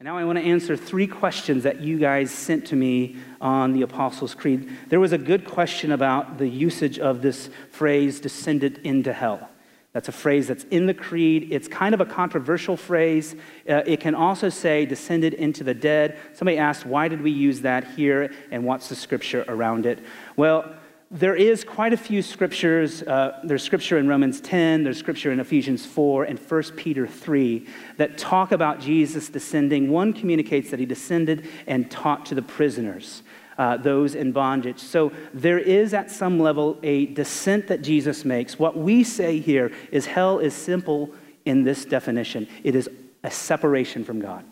And now I want to answer three questions that you guys sent to me on the Apostles' Creed. There was a good question about the usage of this phrase, descended into hell. That's a phrase that's in the creed. It's kind of a controversial phrase. Uh, it can also say descended into the dead. Somebody asked, why did we use that here and what's the scripture around it? Well, there is quite a few scriptures. Uh, there's scripture in Romans 10, there's scripture in Ephesians 4, and 1 Peter 3 that talk about Jesus descending. One communicates that he descended and taught to the prisoners uh, those in bondage. So there is at some level a descent that Jesus makes. What we say here is hell is simple in this definition it is a separation from God.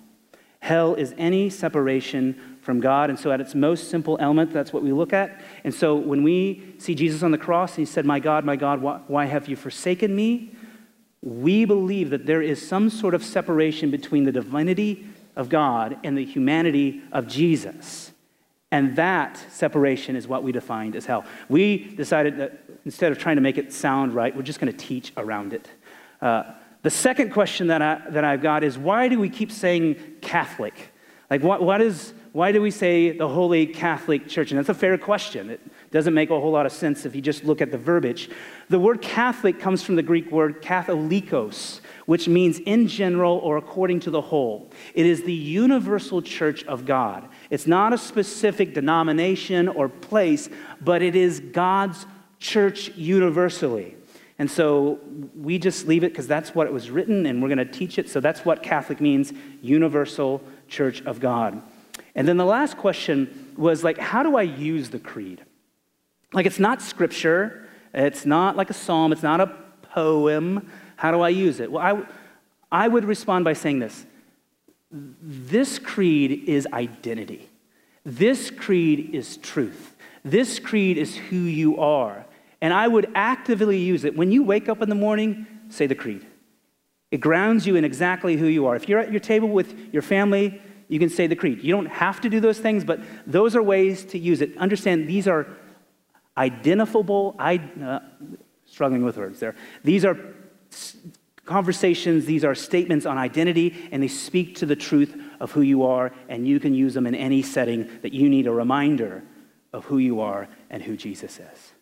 Hell is any separation from God. And so, at its most simple element, that's what we look at. And so, when we see Jesus on the cross and he said, My God, my God, why have you forsaken me? We believe that there is some sort of separation between the divinity of God and the humanity of Jesus. And that separation is what we defined as hell. We decided that instead of trying to make it sound right, we're just going to teach around it. Uh, the second question that, I, that I've got is why do we keep saying Catholic? Like, what, what is, why do we say the Holy Catholic Church? And that's a fair question. It doesn't make a whole lot of sense if you just look at the verbiage. The word Catholic comes from the Greek word katholikos, which means in general or according to the whole. It is the universal church of God. It's not a specific denomination or place, but it is God's church universally. And so we just leave it because that's what it was written and we're going to teach it. So that's what Catholic means universal church of God. And then the last question was like, how do I use the creed? Like, it's not scripture, it's not like a psalm, it's not a poem. How do I use it? Well, I, I would respond by saying this this creed is identity, this creed is truth, this creed is who you are. And I would actively use it. When you wake up in the morning, say the creed. It grounds you in exactly who you are. If you're at your table with your family, you can say the creed. You don't have to do those things, but those are ways to use it. Understand these are identifiable, I, uh, struggling with words there. These are conversations, these are statements on identity, and they speak to the truth of who you are, and you can use them in any setting that you need a reminder of who you are and who Jesus is.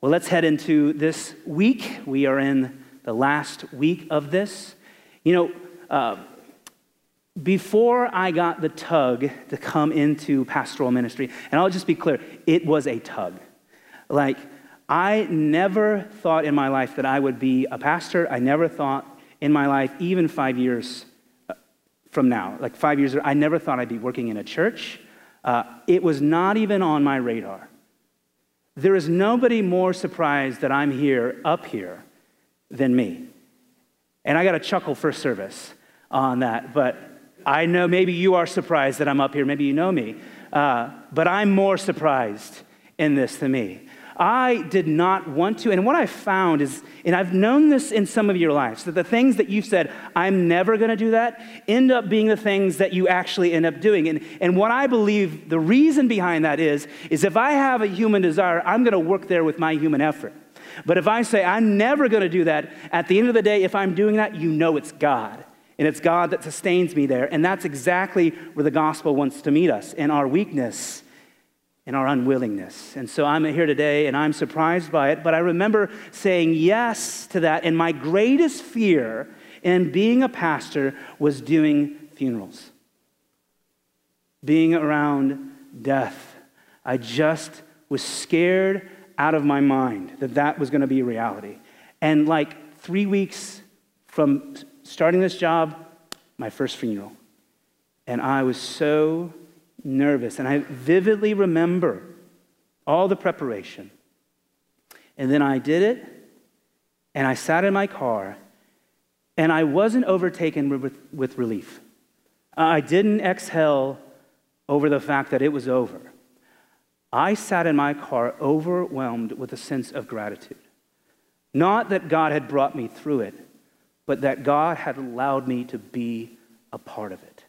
Well, let's head into this week. We are in the last week of this. You know, uh, before I got the tug to come into pastoral ministry, and I'll just be clear, it was a tug. Like, I never thought in my life that I would be a pastor. I never thought in my life, even five years uh, from now, like five years, I never thought I'd be working in a church. Uh, it was not even on my radar. There is nobody more surprised that I'm here, up here, than me. And I got a chuckle first service on that, but I know maybe you are surprised that I'm up here. Maybe you know me. Uh, but I'm more surprised in this than me. I did not want to. And what I found is, and I've known this in some of your lives, that the things that you've said, I'm never going to do that, end up being the things that you actually end up doing. And, and what I believe the reason behind that is, is if I have a human desire, I'm going to work there with my human effort. But if I say, I'm never going to do that, at the end of the day, if I'm doing that, you know it's God. And it's God that sustains me there. And that's exactly where the gospel wants to meet us in our weakness in our unwillingness. And so I'm here today and I'm surprised by it, but I remember saying yes to that. And my greatest fear in being a pastor was doing funerals, being around death. I just was scared out of my mind that that was going to be reality. And like three weeks from starting this job, my first funeral. And I was so nervous. And I vividly remember all the preparation. And then I did it, and I sat in my car, and I wasn't overtaken with, with relief. I didn't exhale over the fact that it was over. I sat in my car overwhelmed with a sense of gratitude. Not that God had brought me through it, but that God had allowed me to be a part of it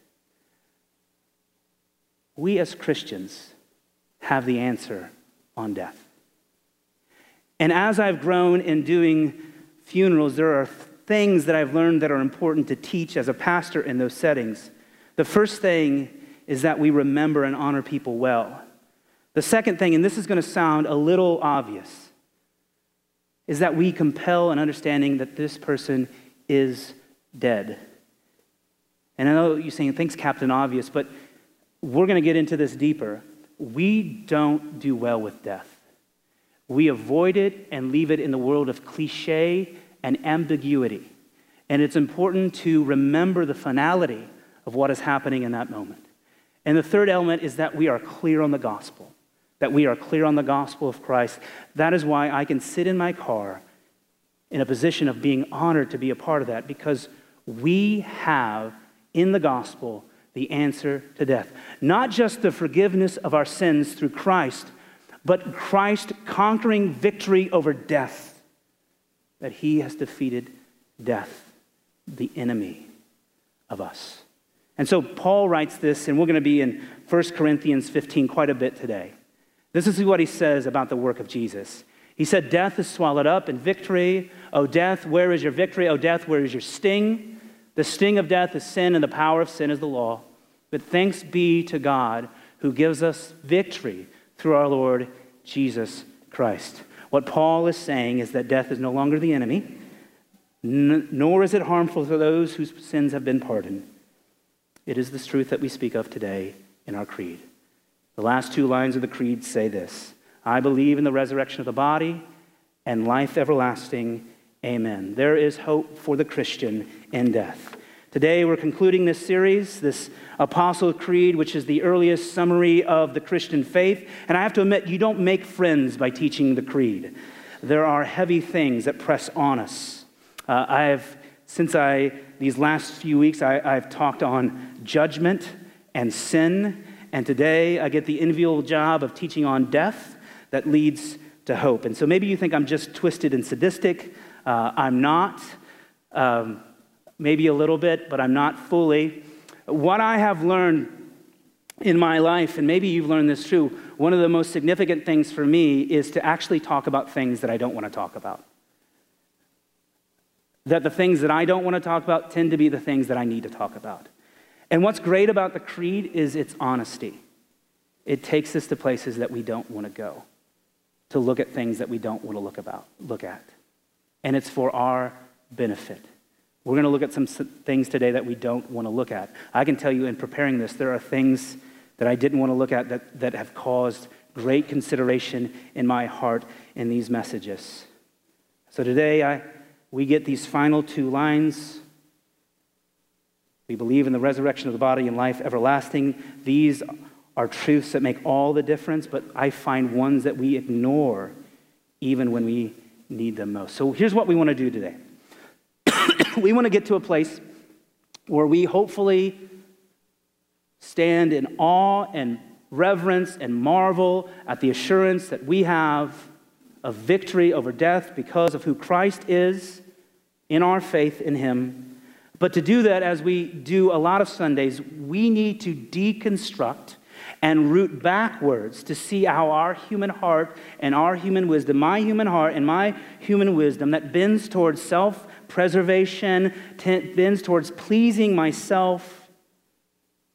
we as Christians have the answer on death. And as I've grown in doing funerals, there are things that I've learned that are important to teach as a pastor in those settings. The first thing is that we remember and honor people well. The second thing, and this is going to sound a little obvious, is that we compel an understanding that this person is dead. And I know you're saying, thanks, Captain Obvious, but we're going to get into this deeper. We don't do well with death. We avoid it and leave it in the world of cliche and ambiguity. And it's important to remember the finality of what is happening in that moment. And the third element is that we are clear on the gospel, that we are clear on the gospel of Christ. That is why I can sit in my car in a position of being honored to be a part of that because we have in the gospel the answer to death. Not just the forgiveness of our sins through Christ, but Christ conquering victory over death, that he has defeated death, the enemy of us. And so Paul writes this, and we're going to be in 1 Corinthians 15 quite a bit today. This is what he says about the work of Jesus. He said, Death is swallowed up in victory. O death, where is your victory? O death, where is your sting? The sting of death is sin, and the power of sin is the law. But thanks be to God who gives us victory through our Lord Jesus Christ. What Paul is saying is that death is no longer the enemy, nor is it harmful to those whose sins have been pardoned. It is this truth that we speak of today in our creed. The last two lines of the creed say this I believe in the resurrection of the body and life everlasting. Amen. There is hope for the Christian in death. Today, we're concluding this series, this Apostle Creed, which is the earliest summary of the Christian faith. And I have to admit, you don't make friends by teaching the creed. There are heavy things that press on us. Uh, I have, since I, these last few weeks, I, I've talked on judgment and sin. And today, I get the enviable job of teaching on death that leads to hope. And so maybe you think I'm just twisted and sadistic. Uh, I'm not, um, maybe a little bit, but I'm not fully. What I have learned in my life, and maybe you've learned this too, one of the most significant things for me is to actually talk about things that I don't want to talk about. That the things that I don't want to talk about tend to be the things that I need to talk about. And what's great about the creed is its honesty. It takes us to places that we don't want to go, to look at things that we don't want to look about, look at and it's for our benefit. We're going to look at some things today that we don't want to look at. I can tell you in preparing this, there are things that I didn't want to look at that, that have caused great consideration in my heart in these messages. So today, I, we get these final two lines. We believe in the resurrection of the body and life everlasting. These are truths that make all the difference, but I find ones that we ignore even when we need them most. So here's what we want to do today we want to get to a place where we hopefully stand in awe and reverence and marvel at the assurance that we have of victory over death because of who Christ is in our faith in Him. But to do that, as we do a lot of Sundays, we need to deconstruct and root backwards to see how our human heart and our human wisdom, my human heart and my human wisdom that bends towards self preservation, bends towards pleasing myself,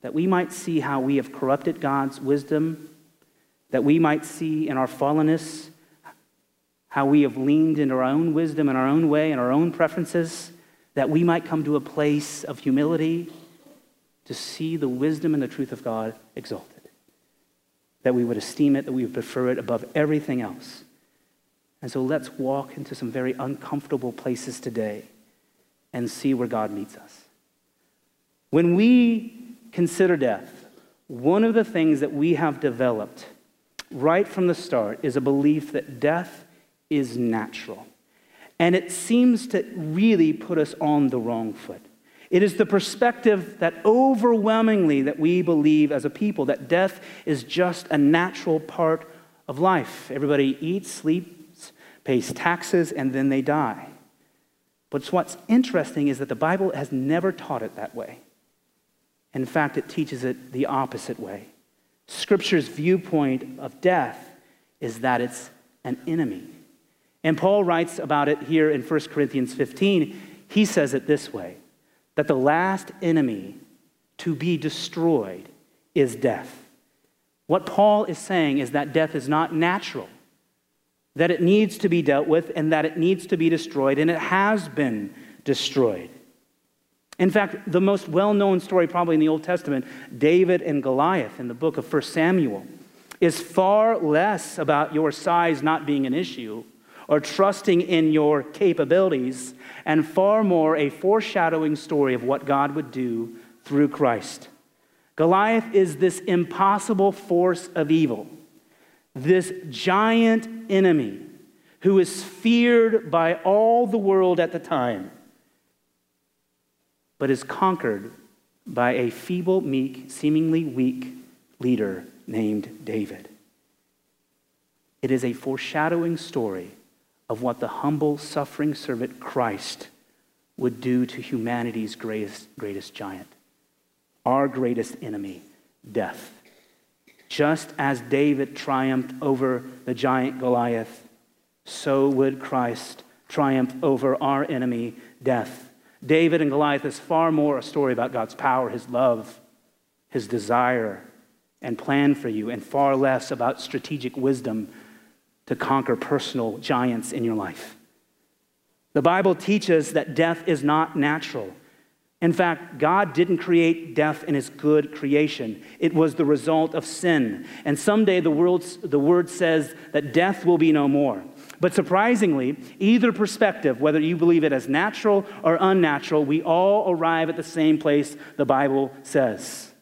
that we might see how we have corrupted God's wisdom, that we might see in our fallenness how we have leaned into our own wisdom and our own way and our own preferences, that we might come to a place of humility to see the wisdom and the truth of God exalted that we would esteem it, that we would prefer it above everything else. And so let's walk into some very uncomfortable places today and see where God meets us. When we consider death, one of the things that we have developed right from the start is a belief that death is natural. And it seems to really put us on the wrong foot. It is the perspective that overwhelmingly that we believe as a people that death is just a natural part of life. Everybody eats, sleeps, pays taxes, and then they die. But what's interesting is that the Bible has never taught it that way. In fact, it teaches it the opposite way. Scripture's viewpoint of death is that it's an enemy. And Paul writes about it here in 1 Corinthians 15. He says it this way that the last enemy to be destroyed is death. What Paul is saying is that death is not natural, that it needs to be dealt with, and that it needs to be destroyed, and it has been destroyed. In fact, the most well known story, probably in the Old Testament, David and Goliath in the book of 1 Samuel, is far less about your size not being an issue or trusting in your capabilities, and far more a foreshadowing story of what God would do through Christ. Goliath is this impossible force of evil, this giant enemy who is feared by all the world at the time, but is conquered by a feeble, meek, seemingly weak leader named David. It is a foreshadowing story of what the humble, suffering servant Christ would do to humanity's greatest, greatest giant, our greatest enemy, death. Just as David triumphed over the giant Goliath, so would Christ triumph over our enemy, death. David and Goliath is far more a story about God's power, his love, his desire, and plan for you, and far less about strategic wisdom to conquer personal giants in your life. The Bible teaches that death is not natural. In fact, God didn't create death in his good creation. It was the result of sin. And someday the, world's, the word says that death will be no more. But surprisingly, either perspective, whether you believe it as natural or unnatural, we all arrive at the same place the Bible says.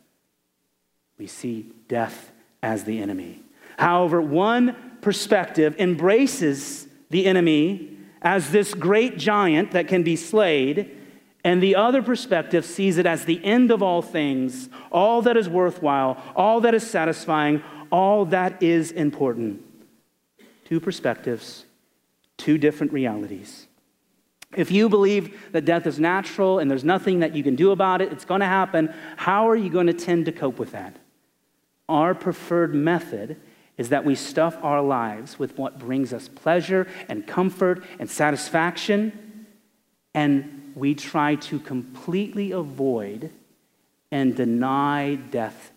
We see death as the enemy. However, one perspective embraces the enemy as this great giant that can be slayed, and the other perspective sees it as the end of all things, all that is worthwhile, all that is satisfying, all that is important. Two perspectives, two different realities. If you believe that death is natural and there's nothing that you can do about it, it's going to happen, how are you going to tend to cope with that? Our preferred method is that we stuff our lives with what brings us pleasure and comfort and satisfaction, and we try to completely avoid and deny death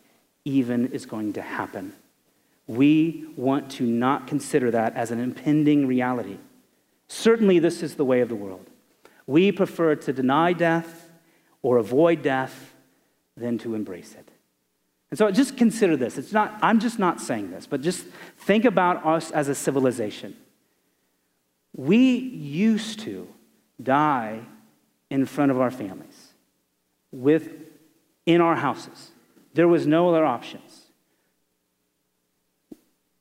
even is going to happen. We want to not consider that as an impending reality. Certainly, this is the way of the world. We prefer to deny death or avoid death than to embrace it. And so just consider this. It's not, I'm just not saying this, but just think about us as a civilization. We used to die in front of our families, with, in our houses. There was no other options.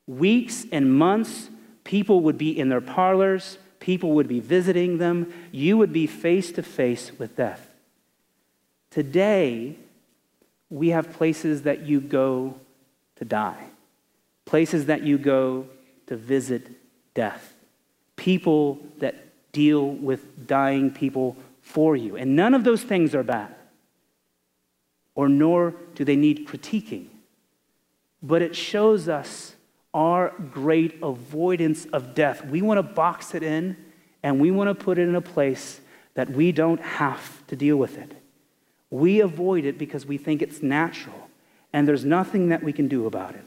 Weeks and months, people would be in their parlors, people would be visiting them. You would be face to face with death. Today, we have places that you go to die, places that you go to visit death, people that deal with dying people for you. And none of those things are bad, or nor do they need critiquing. But it shows us our great avoidance of death. We want to box it in and we want to put it in a place that we don't have to deal with it. We avoid it because we think it's natural and there's nothing that we can do about it.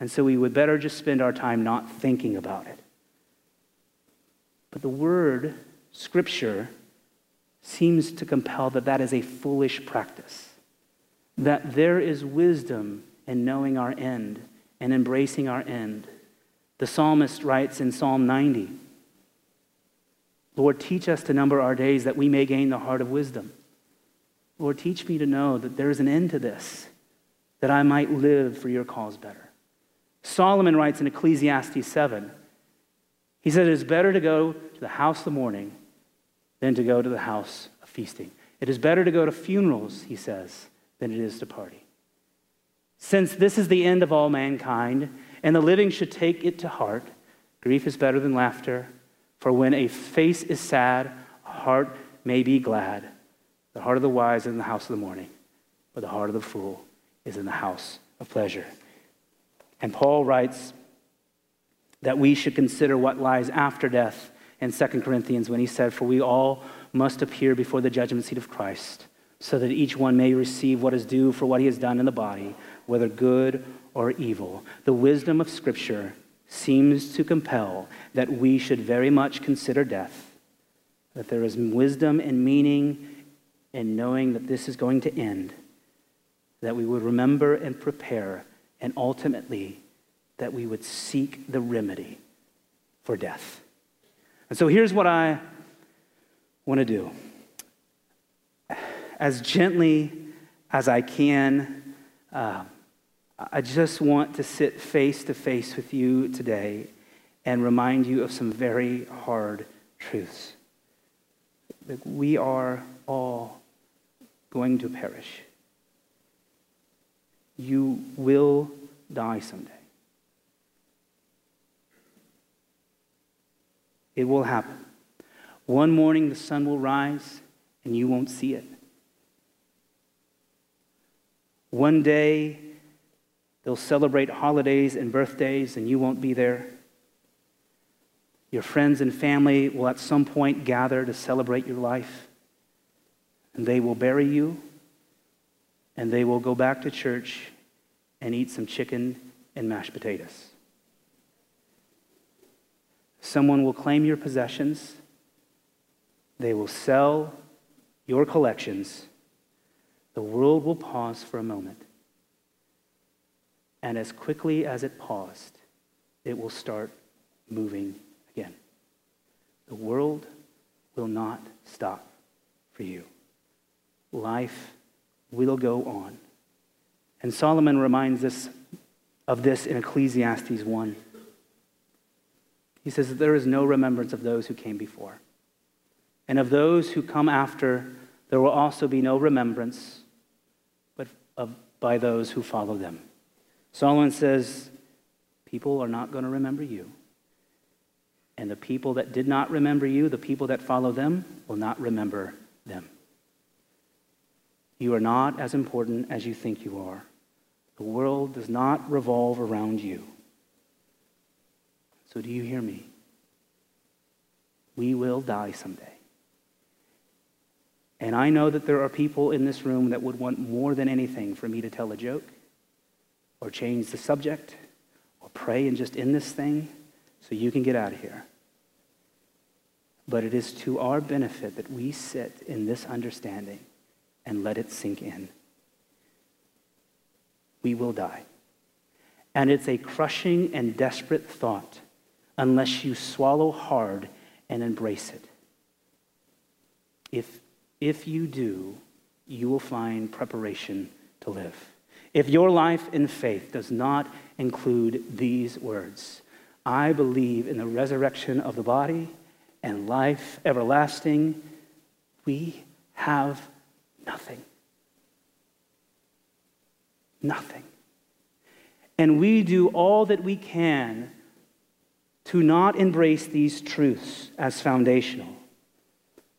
And so we would better just spend our time not thinking about it. But the word, Scripture, seems to compel that that is a foolish practice. That there is wisdom in knowing our end and embracing our end. The psalmist writes in Psalm 90 Lord, teach us to number our days that we may gain the heart of wisdom. Lord, teach me to know that there is an end to this, that I might live for your cause better. Solomon writes in Ecclesiastes 7 he said, It is better to go to the house of mourning than to go to the house of feasting. It is better to go to funerals, he says, than it is to party. Since this is the end of all mankind, and the living should take it to heart, grief is better than laughter. For when a face is sad, a heart may be glad. The heart of the wise is in the house of the mourning, but the heart of the fool is in the house of pleasure. And Paul writes that we should consider what lies after death in 2 Corinthians when he said, For we all must appear before the judgment seat of Christ, so that each one may receive what is due for what he has done in the body, whether good or evil. The wisdom of Scripture seems to compel that we should very much consider death, that there is wisdom and meaning in knowing that this is going to end, that we would remember and prepare, and ultimately that we would seek the remedy for death. And so here's what I want to do. As gently as I can, uh, I just want to sit face to face with you today and remind you of some very hard truths. That we are all going to perish. You will die someday. It will happen. One morning the sun will rise and you won't see it. One day they'll celebrate holidays and birthdays and you won't be there. Your friends and family will at some point gather to celebrate your life. And they will bury you and they will go back to church and eat some chicken and mashed potatoes. Someone will claim your possessions. They will sell your collections. The world will pause for a moment. And as quickly as it paused, it will start moving again. The world will not stop for you. Life will go on. And Solomon reminds us of this in Ecclesiastes 1. He says that there is no remembrance of those who came before. And of those who come after, there will also be no remembrance, but of, by those who follow them. Solomon says, People are not going to remember you. And the people that did not remember you, the people that follow them, will not remember them. You are not as important as you think you are. The world does not revolve around you. So, do you hear me? We will die someday. And I know that there are people in this room that would want more than anything for me to tell a joke or change the subject or pray and just end this thing so you can get out of here. But it is to our benefit that we sit in this understanding and let it sink in. We will die. And it's a crushing and desperate thought unless you swallow hard and embrace it. If, if you do, you will find preparation to live. If your life in faith does not include these words, I believe in the resurrection of the body and life everlasting, we have nothing. Nothing. And we do all that we can to not embrace these truths as foundational.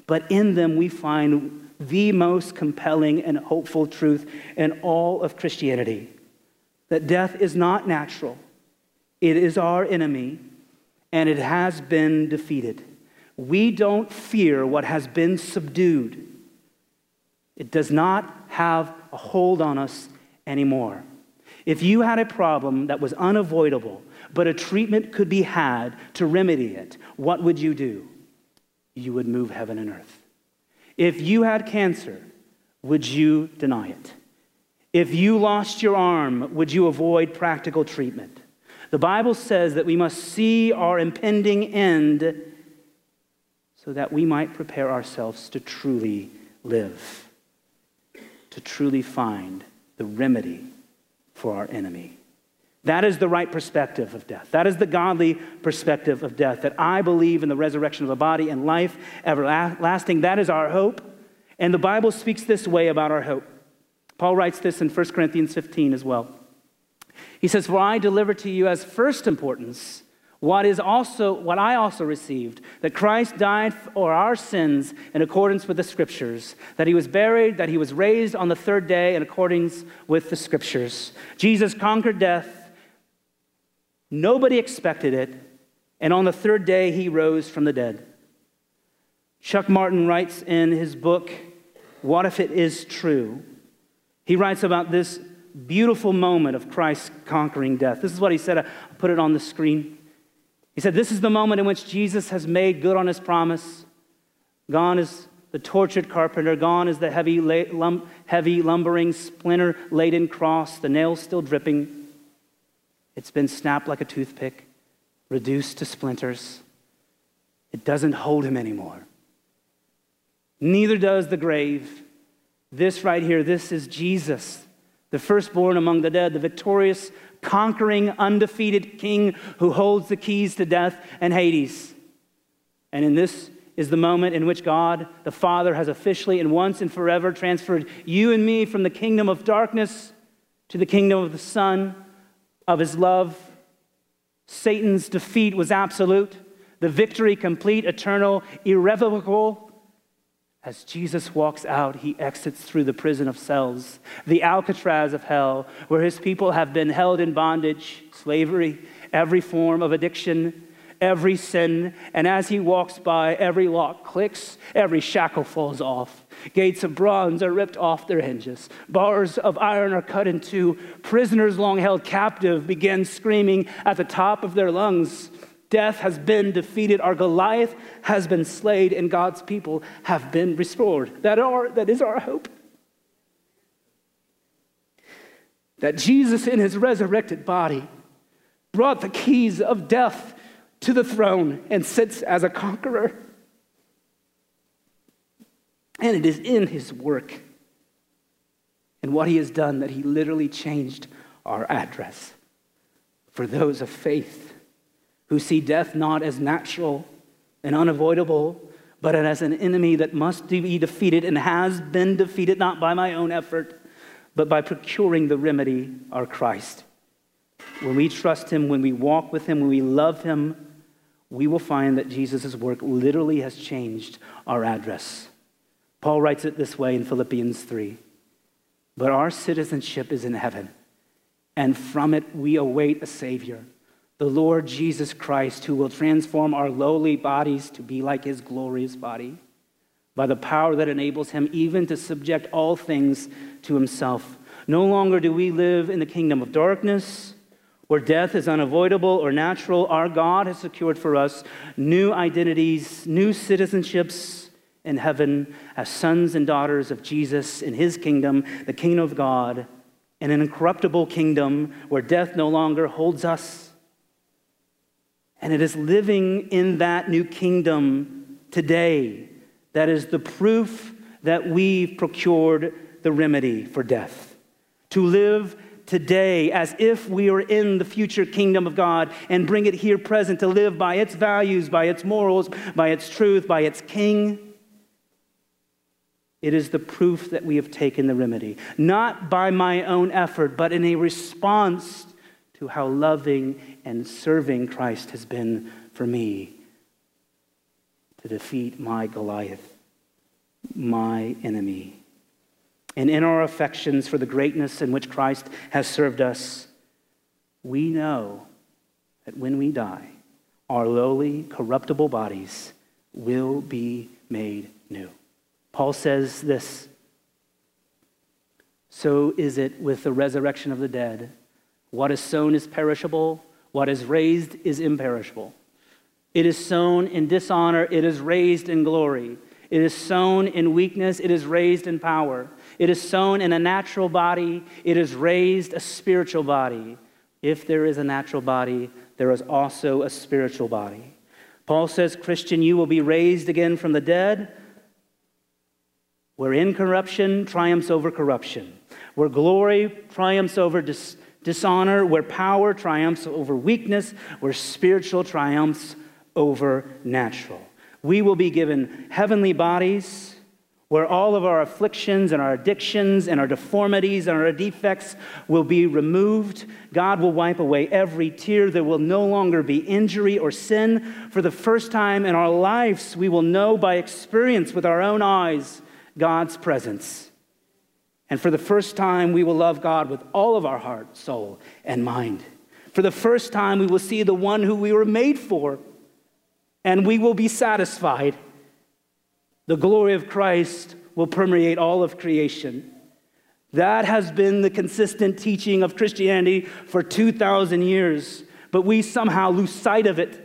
But in them, we find the most compelling and hopeful truth in all of Christianity that death is not natural, it is our enemy, and it has been defeated. We don't fear what has been subdued, it does not have a hold on us anymore. If you had a problem that was unavoidable, but a treatment could be had to remedy it, what would you do? You would move heaven and earth. If you had cancer, would you deny it? If you lost your arm, would you avoid practical treatment? The Bible says that we must see our impending end so that we might prepare ourselves to truly live, to truly find the remedy for our enemy. That is the right perspective of death. That is the godly perspective of death. That I believe in the resurrection of the body and life everlasting. That is our hope. And the Bible speaks this way about our hope. Paul writes this in 1 Corinthians 15 as well. He says, For I deliver to you as first importance what is also what I also received that Christ died for our sins in accordance with the scriptures that he was buried that he was raised on the third day in accordance with the scriptures Jesus conquered death Nobody expected it. And on the third day, he rose from the dead. Chuck Martin writes in his book, What if it is true? He writes about this beautiful moment of Christ conquering death. This is what he said. I put it on the screen. He said, This is the moment in which Jesus has made good on his promise. Gone is the tortured carpenter, gone is the heavy, lum- heavy lumbering, splinter laden cross, the nails still dripping. It's been snapped like a toothpick, reduced to splinters. It doesn't hold him anymore. Neither does the grave. This right here, this is Jesus, the firstborn among the dead, the victorious, conquering, undefeated king who holds the keys to death and Hades. And in this is the moment in which God, the Father, has officially and once and forever transferred you and me from the kingdom of darkness to the kingdom of the Son, of His love. Satan's defeat was absolute, the victory complete, eternal, irrevocable. As Jesus walks out, he exits through the prison of cells, the Alcatraz of hell, where his people have been held in bondage, slavery, every form of addiction, every sin. And as he walks by, every lock clicks, every shackle falls off. Gates of bronze are ripped off their hinges, bars of iron are cut in two. Prisoners long held captive begin screaming at the top of their lungs. Death has been defeated. Our Goliath has been slayed, and God's people have been restored. That, are, that is our hope. That Jesus, in his resurrected body, brought the keys of death to the throne and sits as a conqueror. And it is in his work and what he has done that he literally changed our address for those of faith who see death not as natural and unavoidable, but as an enemy that must be defeated and has been defeated not by my own effort, but by procuring the remedy, our Christ. When we trust Him, when we walk with Him, when we love Him, we will find that Jesus' work literally has changed our address. Paul writes it this way in Philippians 3 But our citizenship is in heaven, and from it we await a Savior the Lord Jesus Christ, who will transform our lowly bodies to be like his glorious body by the power that enables him even to subject all things to himself. No longer do we live in the kingdom of darkness where death is unavoidable or natural. Our God has secured for us new identities, new citizenships in heaven as sons and daughters of Jesus in his kingdom, the kingdom of God, in an incorruptible kingdom where death no longer holds us and it is living in that new kingdom today that is the proof that we've procured the remedy for death. To live today as if we are in the future kingdom of God and bring it here present to live by its values, by its morals, by its truth, by its king. It is the proof that we have taken the remedy, not by my own effort, but in a response to how loving and serving Christ has been for me to defeat my Goliath, my enemy. And in our affections for the greatness in which Christ has served us, we know that when we die, our lowly, corruptible bodies will be made new. Paul says this So is it with the resurrection of the dead. What is sown is perishable, what is raised is imperishable. It is sown in dishonor, it is raised in glory. It is sown in weakness, it is raised in power. It is sown in a natural body, it is raised a spiritual body. If there is a natural body, there is also a spiritual body. Paul says, Christian, you will be raised again from the dead, where incorruption triumphs over corruption, where glory triumphs over dishonor, where power triumphs over weakness, where spiritual triumphs over natural. We will be given heavenly bodies where all of our afflictions and our addictions and our deformities and our defects will be removed. God will wipe away every tear. There will no longer be injury or sin. For the first time in our lives, we will know by experience with our own eyes God's presence. And for the first time, we will love God with all of our heart, soul, and mind. For the first time, we will see the one who we were made for, and we will be satisfied. The glory of Christ will permeate all of creation. That has been the consistent teaching of Christianity for 2,000 years, but we somehow lose sight of it.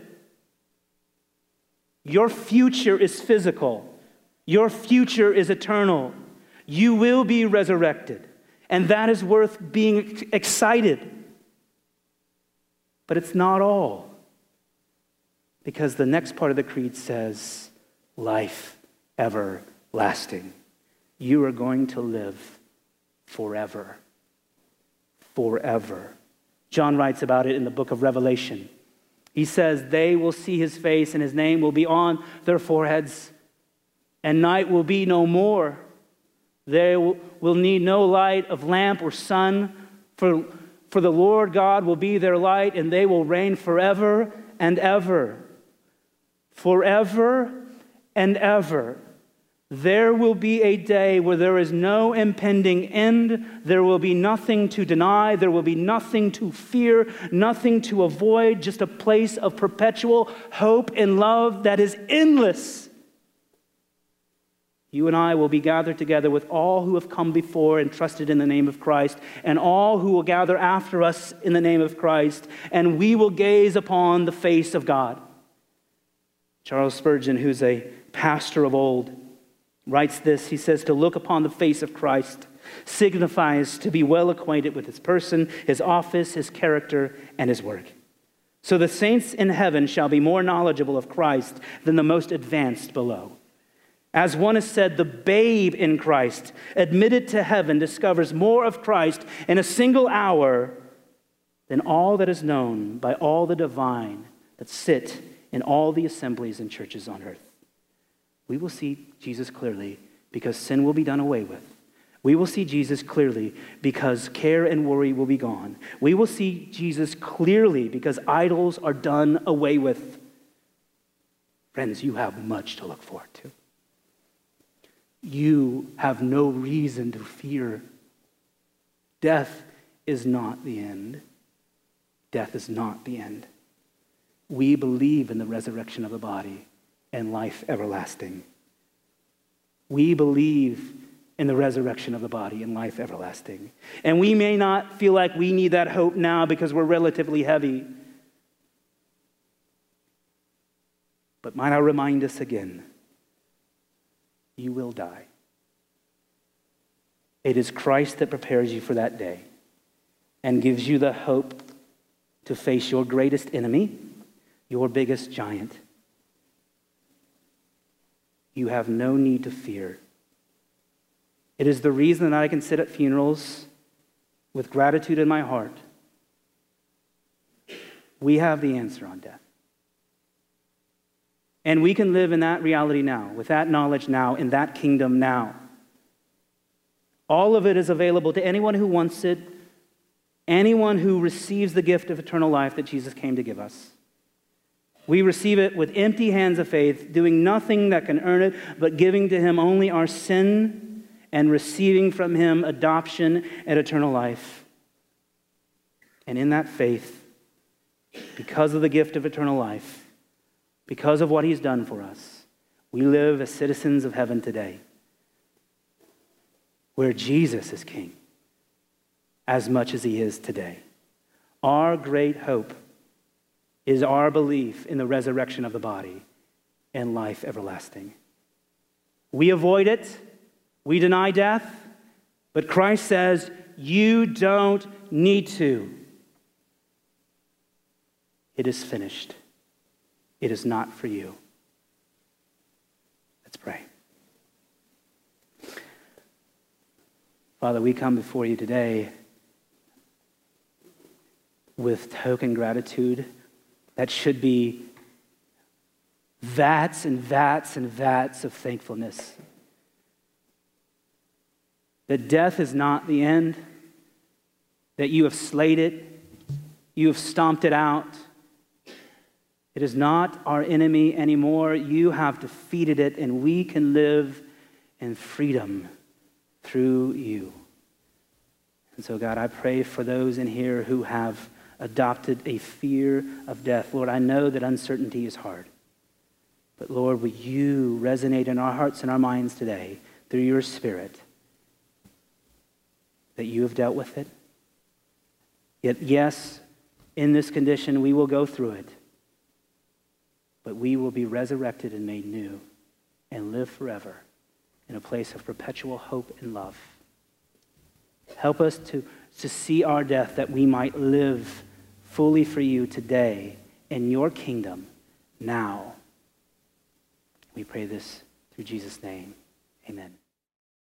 Your future is physical, your future is eternal. You will be resurrected, and that is worth being excited. But it's not all, because the next part of the creed says, life everlasting. You are going to live forever. Forever. John writes about it in the book of Revelation. He says, They will see his face, and his name will be on their foreheads, and night will be no more. They will need no light of lamp or sun, for, for the Lord God will be their light, and they will reign forever and ever. Forever and ever. There will be a day where there is no impending end. There will be nothing to deny. There will be nothing to fear, nothing to avoid, just a place of perpetual hope and love that is endless. You and I will be gathered together with all who have come before and trusted in the name of Christ, and all who will gather after us in the name of Christ, and we will gaze upon the face of God. Charles Spurgeon, who's a pastor of old, writes this. He says, To look upon the face of Christ signifies to be well acquainted with his person, his office, his character, and his work. So the saints in heaven shall be more knowledgeable of Christ than the most advanced below. As one has said, the babe in Christ, admitted to heaven, discovers more of Christ in a single hour than all that is known by all the divine that sit in all the assemblies and churches on earth we will see Jesus clearly because sin will be done away with. We will see Jesus clearly because care and worry will be gone. We will see Jesus clearly because idols are done away with. Friends, you have much to look forward to. You have no reason to fear. Death is not the end. Death is not the end. We believe in the resurrection of the body and life everlasting. We believe in the resurrection of the body and life everlasting. And we may not feel like we need that hope now because we're relatively heavy. But might I remind us again you will die. It is Christ that prepares you for that day and gives you the hope to face your greatest enemy, your biggest giant you have no need to fear. It is the reason that I can sit at funerals with gratitude in my heart. We have the answer on death. And we can live in that reality now, with that knowledge now, in that kingdom now. All of it is available to anyone who wants it, anyone who receives the gift of eternal life that Jesus came to give us. We receive it with empty hands of faith, doing nothing that can earn it, but giving to Him only our sin and receiving from Him adoption and eternal life. And in that faith, because of the gift of eternal life, because of what He's done for us, we live as citizens of heaven today, where Jesus is King as much as He is today. Our great hope is our belief in the resurrection of the body and life everlasting. We avoid it, we deny death, but Christ says, You don't need to. It is finished. It is not for you. Let's pray. Father, we come before you today with token gratitude that should be vats and vats and vats of thankfulness. That death is not the end, that you have slayed it, you have stomped it out. It is not our enemy anymore. You have defeated it, and we can live in freedom through you. And so, God, I pray for those in here who have adopted a fear of death. Lord, I know that uncertainty is hard. But Lord, will you resonate in our hearts and our minds today through your Spirit that you have dealt with it. Yet, yes, in this condition, we will go through it, but we will be resurrected and made new and live forever in a place of perpetual hope and love. Help us to, to see our death that we might live fully for you today in your kingdom now. We pray this through Jesus' name. Amen.